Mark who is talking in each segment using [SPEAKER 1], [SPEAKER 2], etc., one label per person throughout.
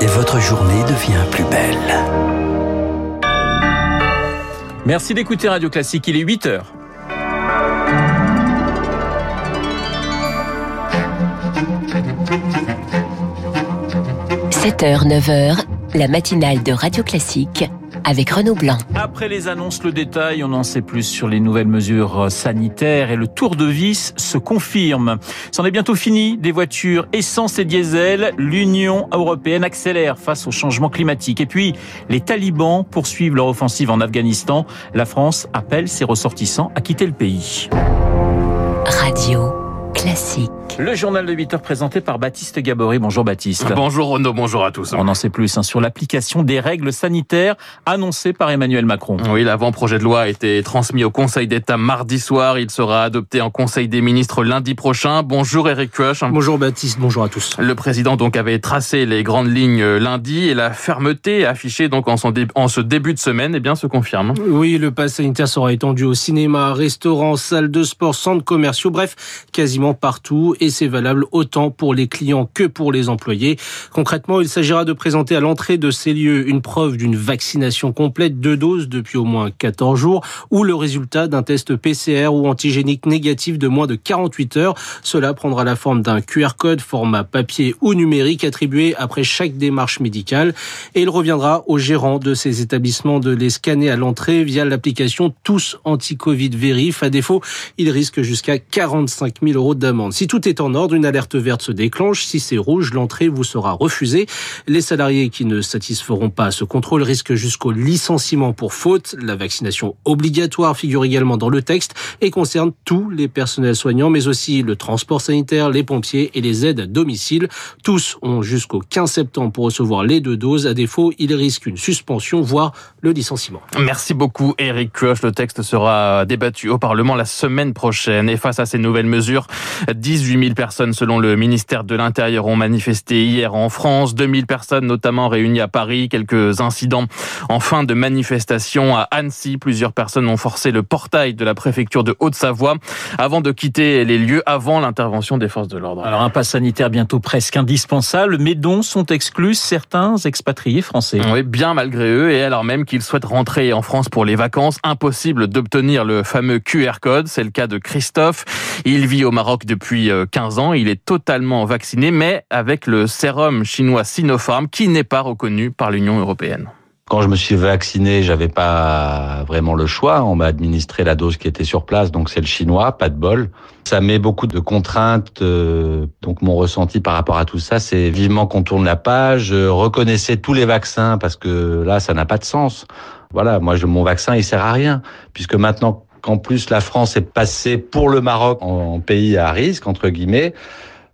[SPEAKER 1] et votre journée devient plus belle.
[SPEAKER 2] Merci d'écouter Radio Classique, il est 8 heures.
[SPEAKER 3] – 7h, 9h, la matinale de Radio Classique avec Renaud Blanc.
[SPEAKER 2] Après les annonces, le détail, on en sait plus sur les nouvelles mesures sanitaires et le tour de vis se confirme. C'en est bientôt fini des voitures essence et diesel. L'Union européenne accélère face au changement climatique. Et puis, les talibans poursuivent leur offensive en Afghanistan. La France appelle ses ressortissants à quitter le pays.
[SPEAKER 3] Radio classique.
[SPEAKER 2] Le journal de 8 heures présenté par Baptiste Gabory. Bonjour Baptiste.
[SPEAKER 4] Bonjour Renaud, bonjour à tous.
[SPEAKER 2] On en sait plus hein, sur l'application des règles sanitaires annoncées par Emmanuel Macron.
[SPEAKER 4] Oui, l'avant-projet de loi a été transmis au Conseil d'État mardi soir. Il sera adopté en Conseil des ministres lundi prochain. Bonjour Eric Koch.
[SPEAKER 5] Bonjour Baptiste, bonjour à tous.
[SPEAKER 4] Le président donc avait tracé les grandes lignes lundi et la fermeté affichée donc en, son en ce début de semaine eh bien, se confirme.
[SPEAKER 5] Oui, le pass sanitaire sera étendu au cinéma, restaurants, salles de sport, centres commerciaux, bref, quasiment partout. Et c'est valable autant pour les clients que pour les employés. Concrètement, il s'agira de présenter à l'entrée de ces lieux une preuve d'une vaccination complète, deux doses depuis au moins 14 jours, ou le résultat d'un test PCR ou antigénique négatif de moins de 48 heures. Cela prendra la forme d'un QR code format papier ou numérique attribué après chaque démarche médicale et il reviendra aux gérants de ces établissements de les scanner à l'entrée via l'application Tous Anti-Covid Vérif. À défaut, il risque jusqu'à 45 000 euros d'amende. Si tout en ordre, une alerte verte se déclenche. Si c'est rouge, l'entrée vous sera refusée. Les salariés qui ne satisferont pas ce contrôle risquent jusqu'au licenciement pour faute. La vaccination obligatoire figure également dans le texte et concerne tous les personnels soignants, mais aussi le transport sanitaire, les pompiers et les aides à domicile. Tous ont jusqu'au 15 septembre pour recevoir les deux doses. À défaut, ils risquent une suspension, voire le licenciement.
[SPEAKER 4] Merci beaucoup, Eric Koch. Le texte sera débattu au Parlement la semaine prochaine. Et face à ces nouvelles mesures, 18 000 personnes selon le ministère de l'Intérieur ont manifesté hier en France. 2000 personnes notamment réunies à Paris. Quelques incidents en fin de manifestation à Annecy. Plusieurs personnes ont forcé le portail de la préfecture de Haute-Savoie avant de quitter les lieux avant l'intervention des forces de l'ordre.
[SPEAKER 2] Alors un pass sanitaire bientôt presque indispensable, mais dont sont exclus certains expatriés français.
[SPEAKER 4] Oui, bien malgré eux et alors même qu'ils souhaitent rentrer en France pour les vacances. Impossible d'obtenir le fameux QR code. C'est le cas de Christophe. Il vit au Maroc depuis 15 euh, ans. Il est totalement vacciné, mais avec le sérum chinois Sinopharm qui n'est pas reconnu par l'Union européenne.
[SPEAKER 6] Quand je me suis vacciné, j'avais pas vraiment le choix. On m'a administré la dose qui était sur place, donc c'est le chinois, pas de bol. Ça met beaucoup de contraintes. Euh, donc mon ressenti par rapport à tout ça, c'est vivement qu'on tourne la page, reconnaissez tous les vaccins parce que là, ça n'a pas de sens. Voilà, moi, mon vaccin, il sert à rien puisque maintenant qu'en plus la France est passée pour le Maroc en pays à risque entre guillemets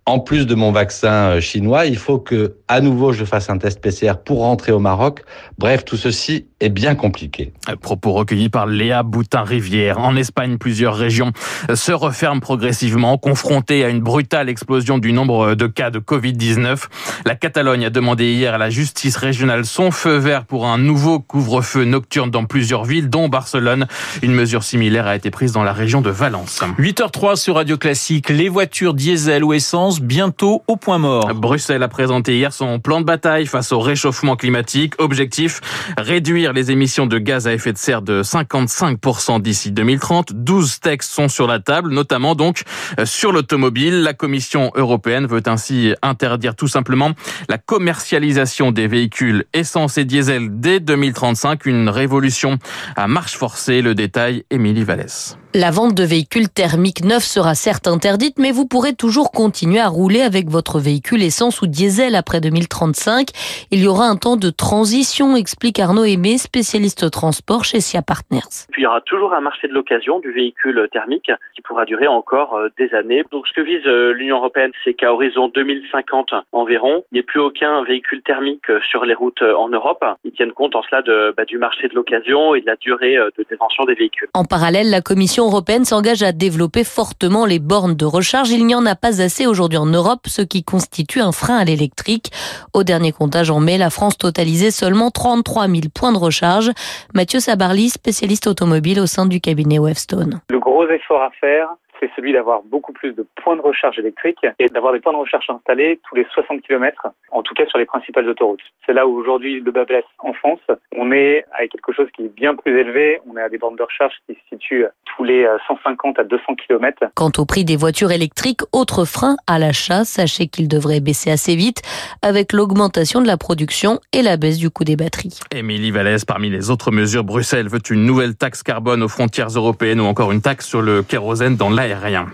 [SPEAKER 6] en plus de mon vaccin euh, chinois, il faut que à nouveau je fasse un test PCR pour rentrer au Maroc. Bref, tout ceci est bien compliqué.
[SPEAKER 4] Propos recueillis par Léa Boutin-Rivière. En Espagne, plusieurs régions se referment progressivement, confrontées à une brutale explosion du nombre de cas de Covid-19. La Catalogne a demandé hier à la justice régionale son feu vert pour un nouveau couvre-feu nocturne dans plusieurs villes, dont Barcelone. Une mesure similaire a été prise dans la région de Valence.
[SPEAKER 2] 8h03 sur Radio Classique. Les voitures diesel ou essence bientôt au point mort.
[SPEAKER 4] Bruxelles a présenté hier son plan de bataille face au réchauffement climatique. Objectif, réduire les émissions de gaz à effet de serre de 55% d'ici 2030. 12 textes sont sur la table, notamment donc euh, sur l'automobile. La Commission européenne veut ainsi interdire tout simplement la commercialisation des véhicules essence et diesel dès 2035. Une révolution à marche forcée. Le détail, Émilie Vallès.
[SPEAKER 3] La vente de véhicules thermiques neufs sera certes interdite, mais vous pourrez toujours continuer à rouler avec votre véhicule essence ou diesel après 2035. Il y aura un temps de transition, explique Arnaud Aimé, spécialiste transport chez SIA Partners.
[SPEAKER 7] Puis il y aura toujours un marché de l'occasion du véhicule thermique qui pourra durer encore euh, des années. Donc ce que vise euh, l'Union européenne, c'est qu'à horizon 2050 environ, il n'y ait plus aucun véhicule thermique euh, sur les routes en Europe. Ils tiennent compte en cela de, bah, du marché de l'occasion et de la durée de détention des véhicules.
[SPEAKER 3] En parallèle, la Commission européenne s'engage à développer fortement les bornes de recharge. Il n'y en a pas assez aujourd'hui en Europe, ce qui constitue un frein à l'électrique. Au dernier comptage en mai, la France totalisait seulement 33 000 points de recharge. Mathieu Sabarly, spécialiste automobile au sein du cabinet Webstone.
[SPEAKER 8] Le gros effort à faire, c'est celui d'avoir beaucoup plus de points de recharge électriques et d'avoir des points de recharge installés tous les 60 km, en tout cas sur les principales autoroutes. C'est là où aujourd'hui le bas blesse en France. On est avec quelque chose qui est bien plus élevé. On est à des bornes de recharge qui se situent tous les 150 à 200 km.
[SPEAKER 3] Quant au prix des voitures électriques, autre frein à l'achat, sachez qu'il devrait baisser assez vite avec l'augmentation de la production et la baisse du coût des batteries.
[SPEAKER 4] Émilie Vallès, parmi les autres mesures, Bruxelles veut une nouvelle taxe carbone aux frontières européennes ou encore une taxe sur le kérosène dans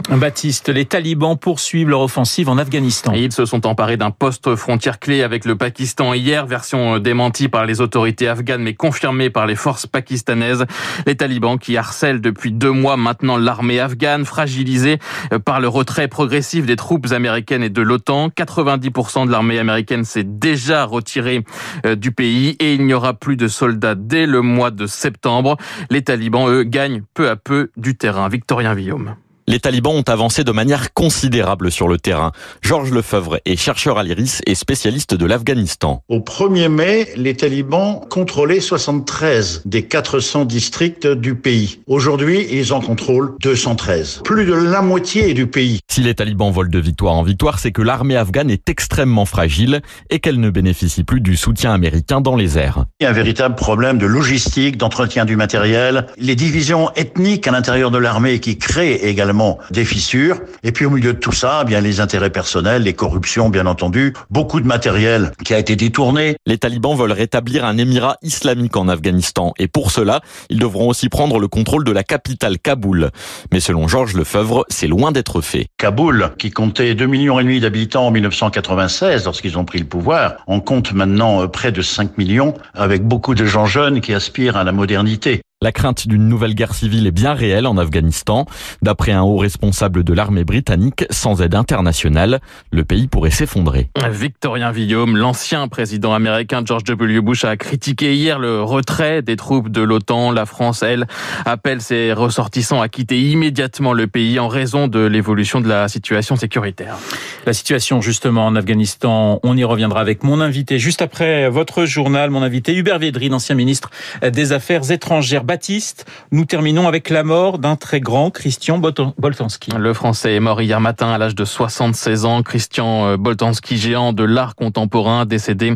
[SPEAKER 2] Baptiste, les talibans poursuivent leur offensive en Afghanistan.
[SPEAKER 4] ils se sont emparés d'un poste frontière clé avec le Pakistan hier, version démentie par les autorités afghanes mais confirmée par les forces pakistanaises. Les talibans qui harcèlent depuis deux mois maintenant l'armée afghane, fragilisée par le retrait progressif des troupes américaines et de l'OTAN. 90% de l'armée américaine s'est déjà retirée euh, du pays et il n'y aura plus de soldats dès le mois de septembre. Les talibans, eux, gagnent peu à peu du terrain. Victorien Villaume.
[SPEAKER 9] Les talibans ont avancé de manière considérable sur le terrain. Georges Lefebvre est chercheur à l'IRIS et spécialiste de l'Afghanistan.
[SPEAKER 10] Au 1er mai, les talibans contrôlaient 73 des 400 districts du pays. Aujourd'hui, ils en contrôlent 213. Plus de la moitié du pays.
[SPEAKER 9] Si les talibans volent de victoire en victoire, c'est que l'armée afghane est extrêmement fragile et qu'elle ne bénéficie plus du soutien américain dans les airs.
[SPEAKER 10] Il y a un véritable problème de logistique, d'entretien du matériel, les divisions ethniques à l'intérieur de l'armée qui créent également des fissures. Et puis au milieu de tout ça, eh bien les intérêts personnels, les corruptions, bien entendu, beaucoup de matériel qui a été détourné.
[SPEAKER 9] Les talibans veulent rétablir un émirat islamique en Afghanistan. Et pour cela, ils devront aussi prendre le contrôle de la capitale Kaboul. Mais selon Georges Lefebvre, c'est loin d'être fait.
[SPEAKER 10] Kaboul, qui comptait 2 millions et demi d'habitants en 1996 lorsqu'ils ont pris le pouvoir, en compte maintenant euh, près de 5 millions avec beaucoup de gens jeunes qui aspirent à la modernité.
[SPEAKER 9] La crainte d'une nouvelle guerre civile est bien réelle en Afghanistan. D'après un haut responsable de l'armée britannique, sans aide internationale, le pays pourrait s'effondrer.
[SPEAKER 4] Victorien Villaume, l'ancien président américain George W. Bush, a critiqué hier le retrait des troupes de l'OTAN. La France, elle, appelle ses ressortissants à quitter immédiatement le pays en raison de l'évolution de la situation sécuritaire.
[SPEAKER 2] La situation justement en Afghanistan, on y reviendra avec mon invité juste après votre journal, mon invité Hubert Védrine, ancien ministre des Affaires étrangères. Baptiste, nous terminons avec la mort d'un très grand Christian Boltanski.
[SPEAKER 4] Le Français est mort hier matin à l'âge de 76 ans. Christian euh, Boltanski, géant de l'art contemporain, décédé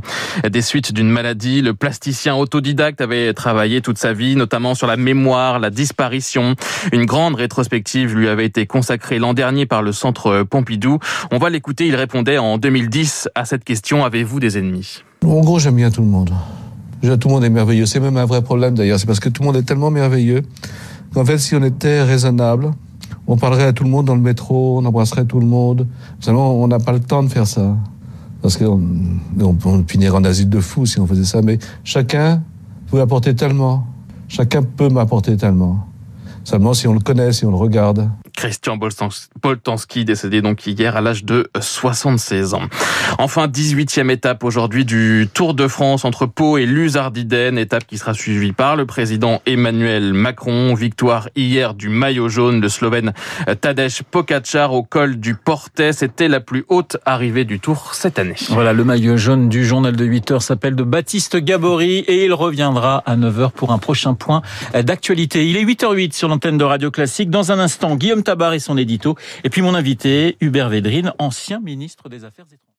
[SPEAKER 4] des suites d'une maladie. Le plasticien autodidacte avait travaillé toute sa vie, notamment sur la mémoire, la disparition. Une grande rétrospective lui avait été consacrée l'an dernier par le Centre Pompidou. On va l'écouter, il répondait en 2010 à cette question, avez-vous des ennemis?
[SPEAKER 11] En gros, j'aime bien tout le monde. Tout le monde est merveilleux. C'est même un vrai problème d'ailleurs. C'est parce que tout le monde est tellement merveilleux qu'en fait, si on était raisonnable, on parlerait à tout le monde dans le métro, on embrasserait tout le monde. Seulement, on n'a pas le temps de faire ça. Parce qu'on on, finirait en asile de fous si on faisait ça. Mais chacun peut apporter tellement. Chacun peut m'apporter tellement. Seulement si on le connaît, si on le regarde.
[SPEAKER 4] Christian Boltanski, décédé donc hier à l'âge de 76 ans. Enfin, 18e étape aujourd'hui du Tour de France entre Pau et Luzardiden, étape qui sera suivie par le président Emmanuel Macron. Victoire hier du maillot jaune, le Slovène Tadej Pogacar au col du Portet. C'était la plus haute arrivée du Tour cette année.
[SPEAKER 2] Voilà, le maillot jaune du journal de 8 heures s'appelle de Baptiste Gabory et il reviendra à 9 heures pour un prochain point d'actualité. Il est 8h08 sur l'antenne de Radio Classique. Dans un instant, Guillaume Tabar et son édito. Et puis mon invité, Hubert Védrine, ancien ministre des Affaires étrangères.